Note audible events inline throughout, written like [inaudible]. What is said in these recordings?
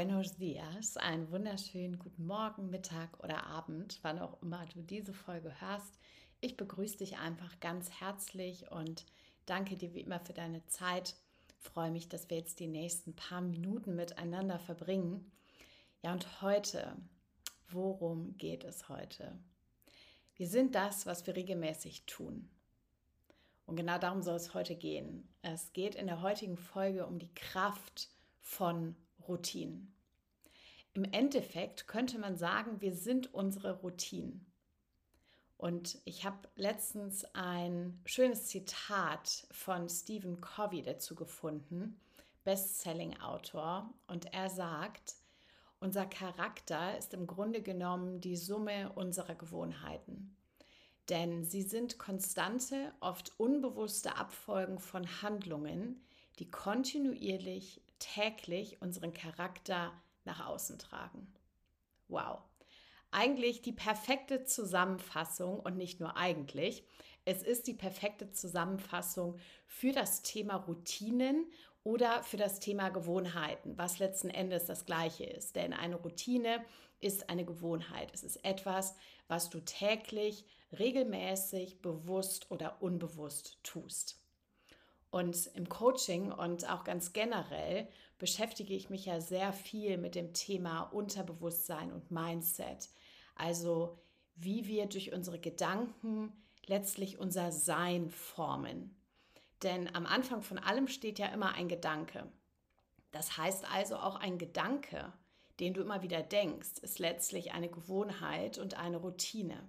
buenos dias, einen wunderschönen guten Morgen, Mittag oder Abend, wann auch immer du diese Folge hörst. Ich begrüße dich einfach ganz herzlich und danke dir wie immer für deine Zeit. Freue mich, dass wir jetzt die nächsten paar Minuten miteinander verbringen. Ja, und heute, worum geht es heute? Wir sind das, was wir regelmäßig tun. Und genau darum soll es heute gehen. Es geht in der heutigen Folge um die Kraft von Routinen. Im Endeffekt könnte man sagen, wir sind unsere Routinen. Und ich habe letztens ein schönes Zitat von Stephen Covey dazu gefunden, Bestselling-Autor. Und er sagt, unser Charakter ist im Grunde genommen die Summe unserer Gewohnheiten. Denn sie sind konstante, oft unbewusste Abfolgen von Handlungen, die kontinuierlich täglich unseren Charakter nach außen tragen. Wow. Eigentlich die perfekte Zusammenfassung und nicht nur eigentlich. Es ist die perfekte Zusammenfassung für das Thema Routinen oder für das Thema Gewohnheiten, was letzten Endes das gleiche ist. Denn eine Routine ist eine Gewohnheit. Es ist etwas, was du täglich, regelmäßig, bewusst oder unbewusst tust. Und im Coaching und auch ganz generell beschäftige ich mich ja sehr viel mit dem Thema Unterbewusstsein und Mindset. Also wie wir durch unsere Gedanken letztlich unser Sein formen. Denn am Anfang von allem steht ja immer ein Gedanke. Das heißt also auch ein Gedanke, den du immer wieder denkst, ist letztlich eine Gewohnheit und eine Routine.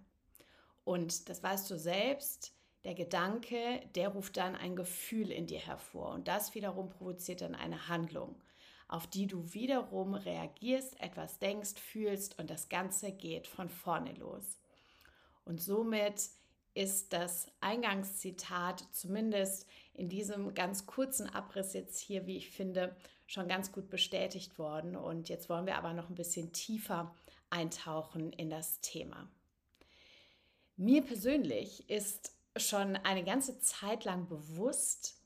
Und das weißt du selbst, der Gedanke, der ruft dann ein Gefühl in dir hervor und das wiederum provoziert dann eine Handlung, auf die du wiederum reagierst, etwas denkst, fühlst und das Ganze geht von vorne los. Und somit ist das Eingangszitat zumindest in diesem ganz kurzen Abriss jetzt hier, wie ich finde, schon ganz gut bestätigt worden. Und jetzt wollen wir aber noch ein bisschen tiefer eintauchen in das Thema. Mir persönlich ist schon eine ganze Zeit lang bewusst,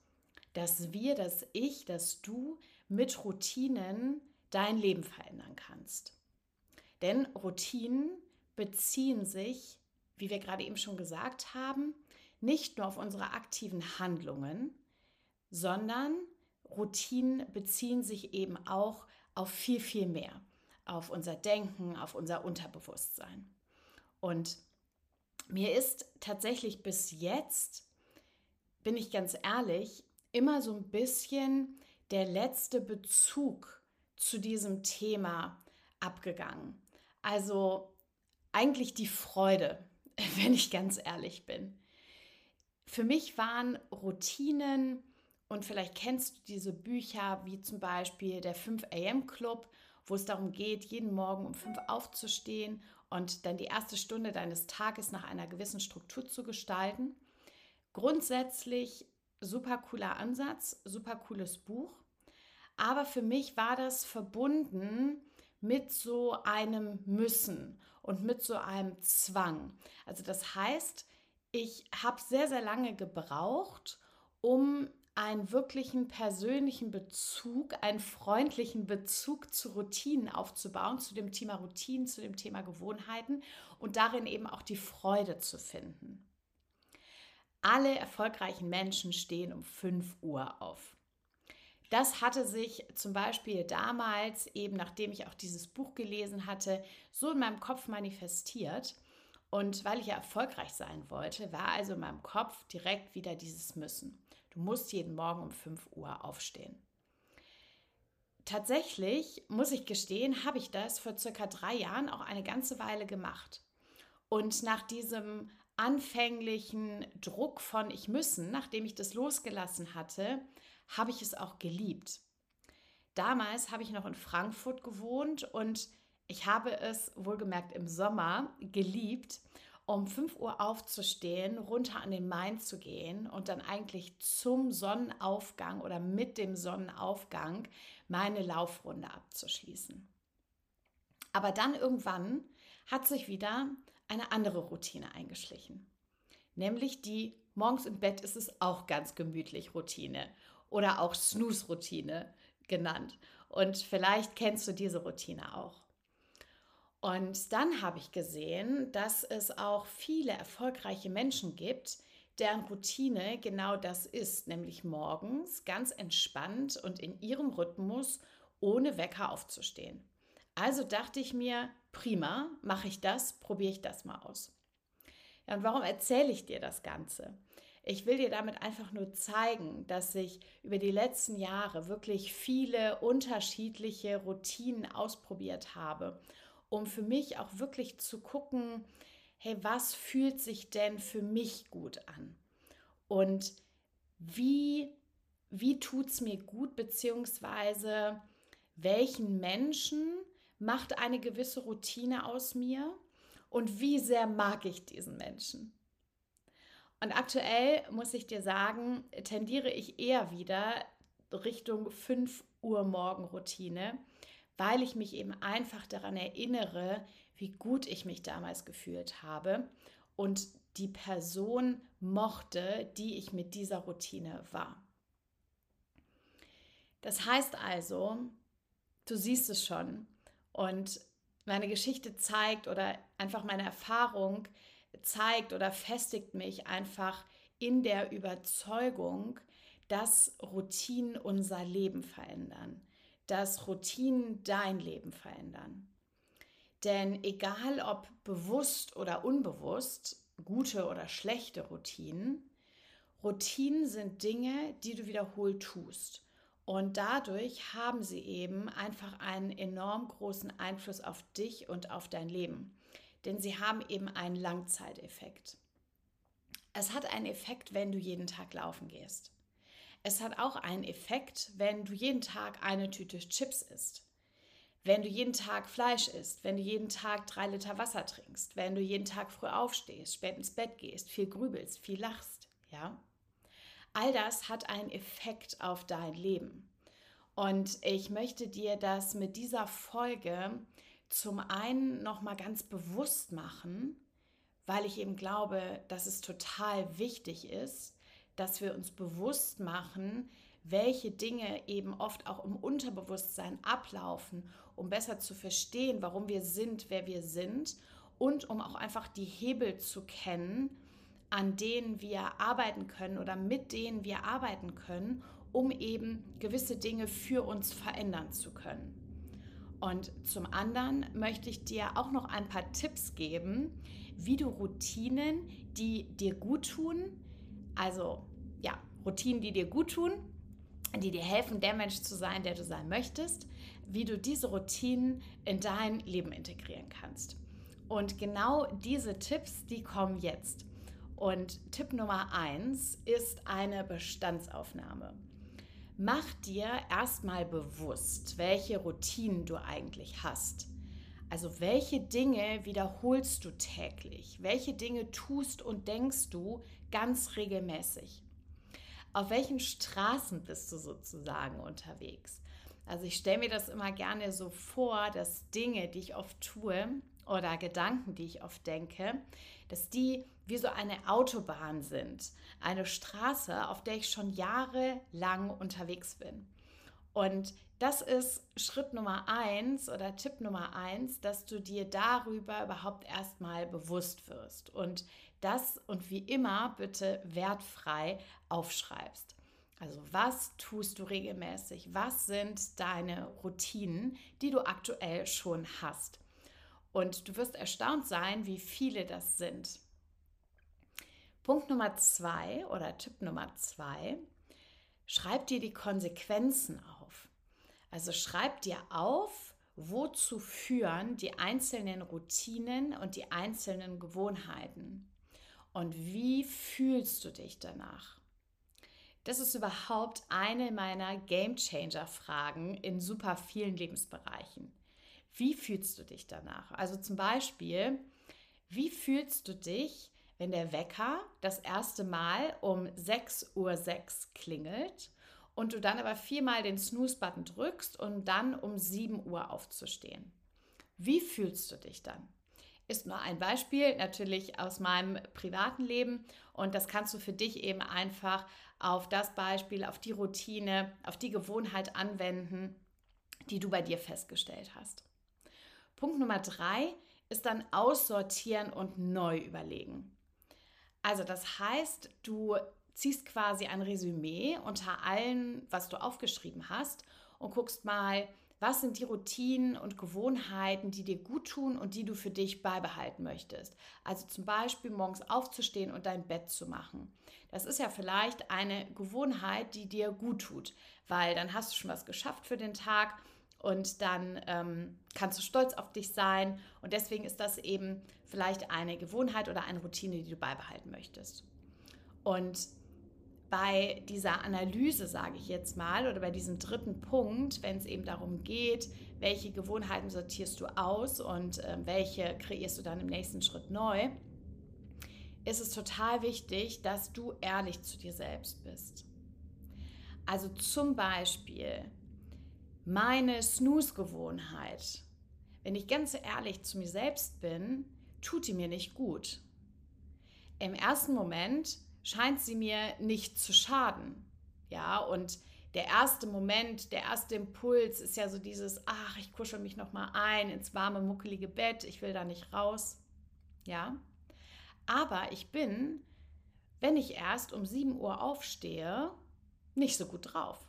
dass wir, dass ich, dass du mit Routinen dein Leben verändern kannst. Denn Routinen beziehen sich, wie wir gerade eben schon gesagt haben, nicht nur auf unsere aktiven Handlungen, sondern Routinen beziehen sich eben auch auf viel, viel mehr, auf unser Denken, auf unser Unterbewusstsein. Und mir ist tatsächlich bis jetzt, bin ich ganz ehrlich, immer so ein bisschen der letzte Bezug zu diesem Thema abgegangen. Also eigentlich die Freude, [laughs] wenn ich ganz ehrlich bin. Für mich waren Routinen, und vielleicht kennst du diese Bücher wie zum Beispiel der 5 AM Club, wo es darum geht, jeden Morgen um 5 aufzustehen und dann die erste Stunde deines Tages nach einer gewissen Struktur zu gestalten. Grundsätzlich super cooler Ansatz, super cooles Buch. Aber für mich war das verbunden mit so einem Müssen und mit so einem Zwang. Also das heißt, ich habe sehr, sehr lange gebraucht, um einen wirklichen persönlichen Bezug, einen freundlichen Bezug zu Routinen aufzubauen, zu dem Thema Routinen, zu dem Thema Gewohnheiten und darin eben auch die Freude zu finden. Alle erfolgreichen Menschen stehen um 5 Uhr auf. Das hatte sich zum Beispiel damals, eben nachdem ich auch dieses Buch gelesen hatte, so in meinem Kopf manifestiert. Und weil ich ja erfolgreich sein wollte, war also in meinem Kopf direkt wieder dieses Müssen. Du musst jeden Morgen um 5 Uhr aufstehen. Tatsächlich, muss ich gestehen, habe ich das vor circa drei Jahren auch eine ganze Weile gemacht. Und nach diesem anfänglichen Druck von ich müssen, nachdem ich das losgelassen hatte, habe ich es auch geliebt. Damals habe ich noch in Frankfurt gewohnt und ich habe es wohlgemerkt im Sommer geliebt um 5 Uhr aufzustehen, runter an den Main zu gehen und dann eigentlich zum Sonnenaufgang oder mit dem Sonnenaufgang meine Laufrunde abzuschließen. Aber dann irgendwann hat sich wieder eine andere Routine eingeschlichen, nämlich die morgens im Bett ist es auch ganz gemütlich Routine oder auch Snooze-Routine genannt. Und vielleicht kennst du diese Routine auch. Und dann habe ich gesehen, dass es auch viele erfolgreiche Menschen gibt, deren Routine genau das ist, nämlich morgens ganz entspannt und in ihrem Rhythmus ohne Wecker aufzustehen. Also dachte ich mir, prima, mache ich das, probiere ich das mal aus. Ja, und warum erzähle ich dir das Ganze? Ich will dir damit einfach nur zeigen, dass ich über die letzten Jahre wirklich viele unterschiedliche Routinen ausprobiert habe, um für mich auch wirklich zu gucken, hey, was fühlt sich denn für mich gut an? Und wie, wie tut es mir gut, beziehungsweise welchen Menschen macht eine gewisse Routine aus mir und wie sehr mag ich diesen Menschen? Und aktuell muss ich dir sagen, tendiere ich eher wieder Richtung 5 Uhr Morgenroutine, weil ich mich eben einfach daran erinnere, wie gut ich mich damals gefühlt habe und die Person mochte, die ich mit dieser Routine war. Das heißt also, du siehst es schon und meine Geschichte zeigt oder einfach meine Erfahrung zeigt oder festigt mich einfach in der Überzeugung, dass Routinen unser Leben verändern, dass Routinen dein Leben verändern. Denn egal ob bewusst oder unbewusst, gute oder schlechte Routinen, Routinen sind Dinge, die du wiederholt tust. Und dadurch haben sie eben einfach einen enorm großen Einfluss auf dich und auf dein Leben. Denn sie haben eben einen Langzeiteffekt. Es hat einen Effekt, wenn du jeden Tag laufen gehst. Es hat auch einen Effekt, wenn du jeden Tag eine Tüte Chips isst. Wenn du jeden Tag Fleisch isst, wenn du jeden Tag drei Liter Wasser trinkst, wenn du jeden Tag früh aufstehst, spät ins Bett gehst, viel grübelst, viel lachst, ja? All das hat einen Effekt auf dein Leben. Und ich möchte dir das mit dieser Folge zum einen nochmal ganz bewusst machen, weil ich eben glaube, dass es total wichtig ist, dass wir uns bewusst machen, welche Dinge eben oft auch im Unterbewusstsein ablaufen, um besser zu verstehen, warum wir sind, wer wir sind und um auch einfach die Hebel zu kennen, an denen wir arbeiten können oder mit denen wir arbeiten können, um eben gewisse Dinge für uns verändern zu können. Und zum anderen möchte ich dir auch noch ein paar Tipps geben, wie du Routinen, die dir gut tun, also ja, Routinen, die dir gut tun, die dir helfen, der Mensch zu sein, der du sein möchtest, wie du diese Routinen in dein Leben integrieren kannst. Und genau diese Tipps, die kommen jetzt. Und Tipp Nummer eins ist eine Bestandsaufnahme. Mach dir erstmal bewusst, welche Routinen du eigentlich hast. Also welche Dinge wiederholst du täglich? Welche Dinge tust und denkst du ganz regelmäßig? Auf welchen Straßen bist du sozusagen unterwegs? Also ich stelle mir das immer gerne so vor, dass Dinge, die ich oft tue oder Gedanken, die ich oft denke, dass die wie so eine Autobahn sind, eine Straße, auf der ich schon jahrelang unterwegs bin. Und das ist Schritt Nummer eins oder Tipp Nummer eins, dass du dir darüber überhaupt erstmal bewusst wirst und das und wie immer bitte wertfrei aufschreibst. Also was tust du regelmäßig? Was sind deine Routinen, die du aktuell schon hast? Und du wirst erstaunt sein, wie viele das sind. Punkt Nummer zwei oder Tipp Nummer zwei, schreib dir die Konsequenzen auf. Also schreib dir auf, wozu führen die einzelnen Routinen und die einzelnen Gewohnheiten. Und wie fühlst du dich danach? Das ist überhaupt eine meiner Game Changer Fragen in super vielen Lebensbereichen. Wie fühlst du dich danach? Also zum Beispiel, wie fühlst du dich, wenn der Wecker das erste Mal um 6.06 Uhr klingelt und du dann aber viermal den Snooze-Button drückst, um dann um 7 Uhr aufzustehen. Wie fühlst du dich dann? Ist nur ein Beispiel, natürlich aus meinem privaten Leben und das kannst du für dich eben einfach auf das Beispiel, auf die Routine, auf die Gewohnheit anwenden, die du bei dir festgestellt hast. Punkt Nummer drei ist dann aussortieren und neu überlegen. Also das heißt, du ziehst quasi ein Resümee unter allen, was du aufgeschrieben hast und guckst mal, was sind die Routinen und Gewohnheiten, die dir gut tun und die du für dich beibehalten möchtest? Also zum Beispiel morgens aufzustehen und dein Bett zu machen. Das ist ja vielleicht eine Gewohnheit, die dir gut tut, weil dann hast du schon was geschafft für den Tag und dann ähm, kannst du stolz auf dich sein. Und deswegen ist das eben vielleicht eine Gewohnheit oder eine Routine, die du beibehalten möchtest. Und bei dieser Analyse, sage ich jetzt mal, oder bei diesem dritten Punkt, wenn es eben darum geht, welche Gewohnheiten sortierst du aus und äh, welche kreierst du dann im nächsten Schritt neu, ist es total wichtig, dass du ehrlich zu dir selbst bist. Also zum Beispiel meine Snooze-Gewohnheit, wenn ich ganz ehrlich zu mir selbst bin, tut die mir nicht gut. Im ersten Moment scheint sie mir nicht zu schaden. Ja, und der erste Moment, der erste Impuls ist ja so dieses, ach, ich kuschel mich noch mal ein ins warme, muckelige Bett, ich will da nicht raus. Ja? Aber ich bin, wenn ich erst um 7 Uhr aufstehe, nicht so gut drauf.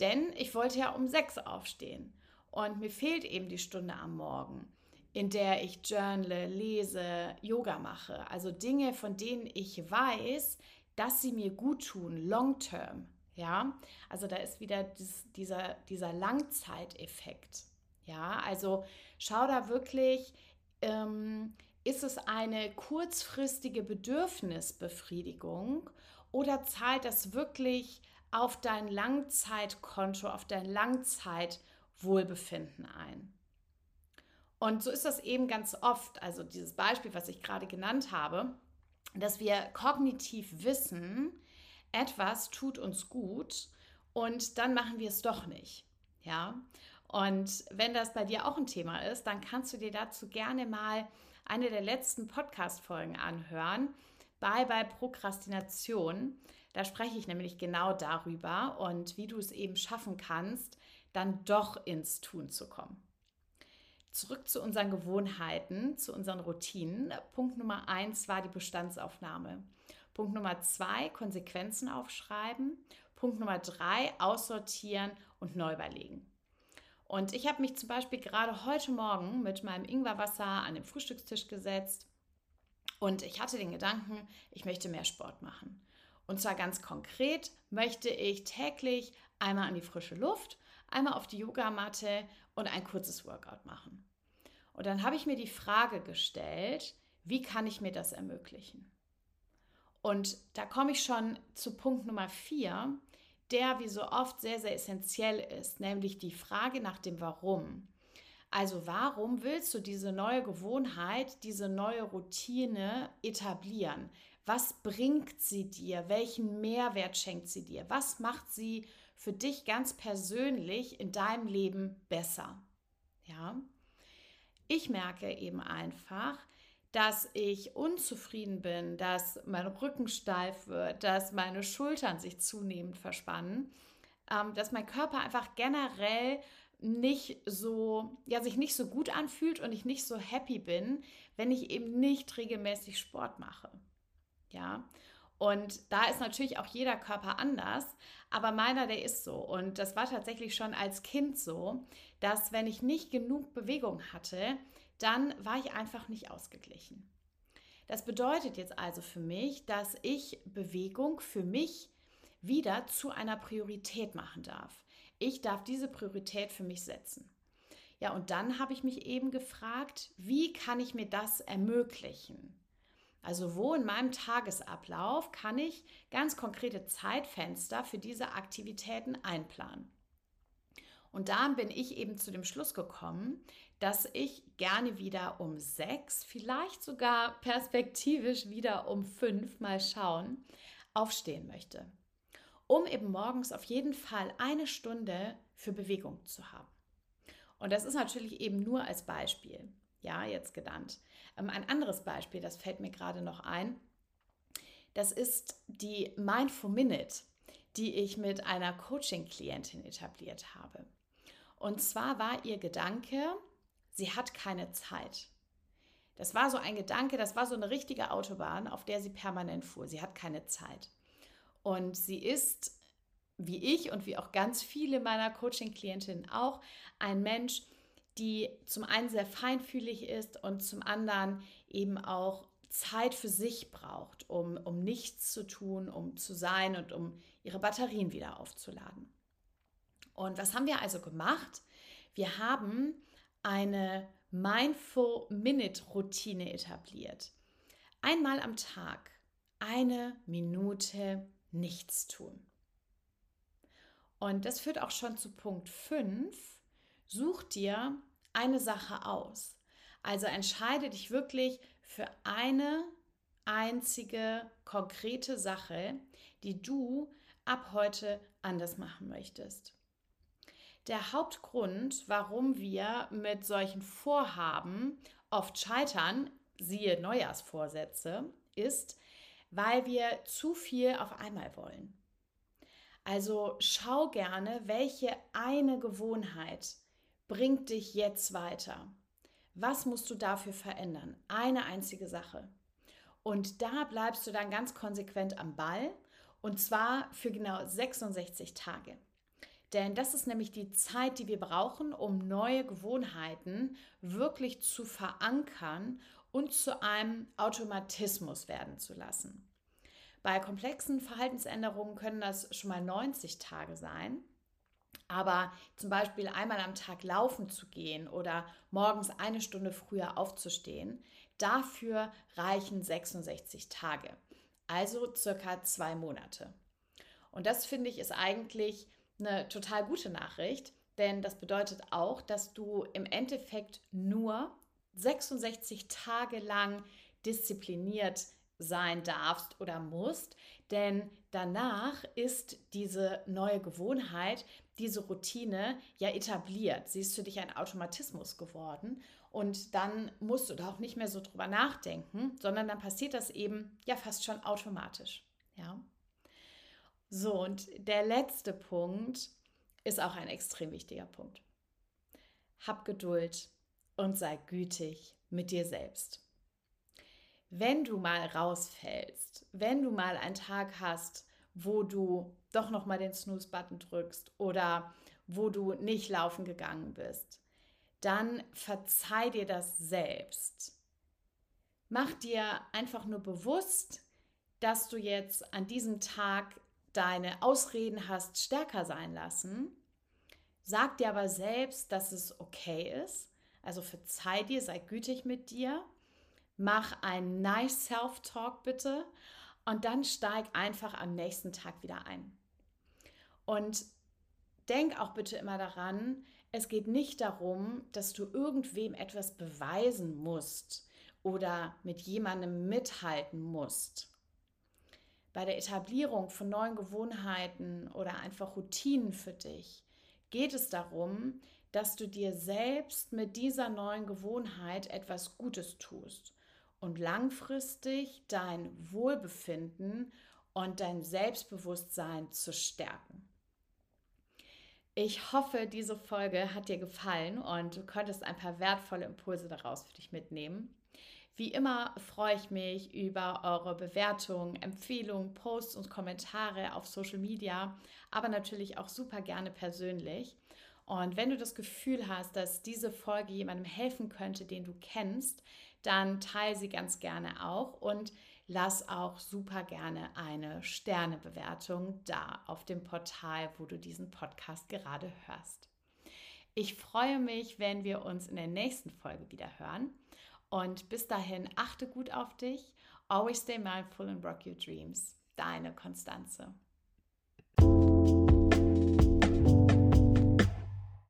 Denn ich wollte ja um 6 aufstehen und mir fehlt eben die Stunde am Morgen in der ich journale, lese, Yoga mache. Also Dinge, von denen ich weiß, dass sie mir gut tun, long term. Ja, also da ist wieder dieses, dieser, dieser Langzeiteffekt. Ja, also schau da wirklich, ähm, ist es eine kurzfristige Bedürfnisbefriedigung oder zahlt das wirklich auf dein Langzeitkonto, auf dein Langzeitwohlbefinden ein? Und so ist das eben ganz oft, also dieses Beispiel, was ich gerade genannt habe, dass wir kognitiv wissen, etwas tut uns gut und dann machen wir es doch nicht. Ja? Und wenn das bei dir auch ein Thema ist, dann kannst du dir dazu gerne mal eine der letzten Podcast-Folgen anhören. Bye bye Prokrastination. Da spreche ich nämlich genau darüber und wie du es eben schaffen kannst, dann doch ins Tun zu kommen. Zurück zu unseren Gewohnheiten, zu unseren Routinen. Punkt Nummer eins war die Bestandsaufnahme. Punkt Nummer zwei, Konsequenzen aufschreiben. Punkt Nummer drei, aussortieren und neu überlegen. Und ich habe mich zum Beispiel gerade heute Morgen mit meinem Ingwerwasser an den Frühstückstisch gesetzt und ich hatte den Gedanken, ich möchte mehr Sport machen. Und zwar ganz konkret möchte ich täglich einmal an die frische Luft, einmal auf die Yogamatte und ein kurzes Workout machen. Und dann habe ich mir die Frage gestellt, wie kann ich mir das ermöglichen? Und da komme ich schon zu Punkt Nummer vier, der wie so oft sehr, sehr essentiell ist, nämlich die Frage nach dem Warum. Also warum willst du diese neue Gewohnheit, diese neue Routine etablieren? Was bringt sie dir? Welchen Mehrwert schenkt sie dir? Was macht sie für dich ganz persönlich in deinem Leben besser? Ja? Ich merke eben einfach, dass ich unzufrieden bin, dass mein Rücken steif wird, dass meine Schultern sich zunehmend verspannen, ähm, dass mein Körper einfach generell nicht so, ja, sich nicht so gut anfühlt und ich nicht so happy bin, wenn ich eben nicht regelmäßig Sport mache. Ja. Und da ist natürlich auch jeder Körper anders, aber meiner, der ist so. Und das war tatsächlich schon als Kind so, dass wenn ich nicht genug Bewegung hatte, dann war ich einfach nicht ausgeglichen. Das bedeutet jetzt also für mich, dass ich Bewegung für mich wieder zu einer Priorität machen darf. Ich darf diese Priorität für mich setzen. Ja, und dann habe ich mich eben gefragt, wie kann ich mir das ermöglichen? Also wo in meinem Tagesablauf kann ich ganz konkrete Zeitfenster für diese Aktivitäten einplanen? Und da bin ich eben zu dem Schluss gekommen, dass ich gerne wieder um sechs, vielleicht sogar perspektivisch wieder um fünf, mal schauen, aufstehen möchte, um eben morgens auf jeden Fall eine Stunde für Bewegung zu haben. Und das ist natürlich eben nur als Beispiel, ja, jetzt genannt. Ähm, ein anderes Beispiel, das fällt mir gerade noch ein, das ist die Mindful Minute, die ich mit einer Coaching-Klientin etabliert habe. Und zwar war ihr Gedanke, sie hat keine Zeit. Das war so ein Gedanke, das war so eine richtige Autobahn, auf der sie permanent fuhr. Sie hat keine Zeit. Und sie ist, wie ich und wie auch ganz viele meiner Coaching-Klientinnen auch, ein Mensch, die zum einen sehr feinfühlig ist und zum anderen eben auch Zeit für sich braucht, um, um nichts zu tun, um zu sein und um ihre Batterien wieder aufzuladen. Und was haben wir also gemacht? Wir haben eine Mindful Minute Routine etabliert. Einmal am Tag eine Minute nichts tun. Und das führt auch schon zu Punkt 5. Such dir eine Sache aus. Also entscheide dich wirklich für eine einzige konkrete Sache, die du ab heute anders machen möchtest. Der Hauptgrund, warum wir mit solchen Vorhaben oft scheitern, siehe Neujahrsvorsätze, ist, weil wir zu viel auf einmal wollen. Also schau gerne, welche eine Gewohnheit bringt dich jetzt weiter. Was musst du dafür verändern? Eine einzige Sache. Und da bleibst du dann ganz konsequent am Ball und zwar für genau 66 Tage. Denn das ist nämlich die Zeit, die wir brauchen, um neue Gewohnheiten wirklich zu verankern und zu einem Automatismus werden zu lassen. Bei komplexen Verhaltensänderungen können das schon mal 90 Tage sein. Aber zum Beispiel einmal am Tag laufen zu gehen oder morgens eine Stunde früher aufzustehen, dafür reichen 66 Tage. Also circa zwei Monate. Und das finde ich ist eigentlich eine total gute Nachricht, denn das bedeutet auch, dass du im Endeffekt nur 66 Tage lang diszipliniert sein darfst oder musst, denn danach ist diese neue Gewohnheit, diese Routine ja etabliert. Sie ist für dich ein Automatismus geworden und dann musst du da auch nicht mehr so drüber nachdenken, sondern dann passiert das eben ja fast schon automatisch. Ja. So, und der letzte Punkt ist auch ein extrem wichtiger Punkt. Hab Geduld und sei gütig mit dir selbst. Wenn du mal rausfällst, wenn du mal einen Tag hast, wo du doch noch mal den Snooze-Button drückst oder wo du nicht laufen gegangen bist, dann verzeih dir das selbst. Mach dir einfach nur bewusst, dass du jetzt an diesem Tag deine Ausreden hast stärker sein lassen. Sag dir aber selbst, dass es okay ist. Also verzeih dir, sei gütig mit dir. Mach ein nice Self-Talk bitte und dann steig einfach am nächsten Tag wieder ein. Und denk auch bitte immer daran, es geht nicht darum, dass du irgendwem etwas beweisen musst oder mit jemandem mithalten musst bei der Etablierung von neuen Gewohnheiten oder einfach Routinen für dich geht es darum, dass du dir selbst mit dieser neuen Gewohnheit etwas Gutes tust und langfristig dein Wohlbefinden und dein Selbstbewusstsein zu stärken. Ich hoffe, diese Folge hat dir gefallen und du konntest ein paar wertvolle Impulse daraus für dich mitnehmen. Wie immer freue ich mich über eure Bewertungen, Empfehlungen, Posts und Kommentare auf Social Media, aber natürlich auch super gerne persönlich. Und wenn du das Gefühl hast, dass diese Folge jemandem helfen könnte, den du kennst, dann teile sie ganz gerne auch und lass auch super gerne eine Sternebewertung da auf dem Portal, wo du diesen Podcast gerade hörst. Ich freue mich, wenn wir uns in der nächsten Folge wieder hören. Und bis dahin, achte gut auf dich. Always stay mindful and rock your dreams. Deine Konstanze.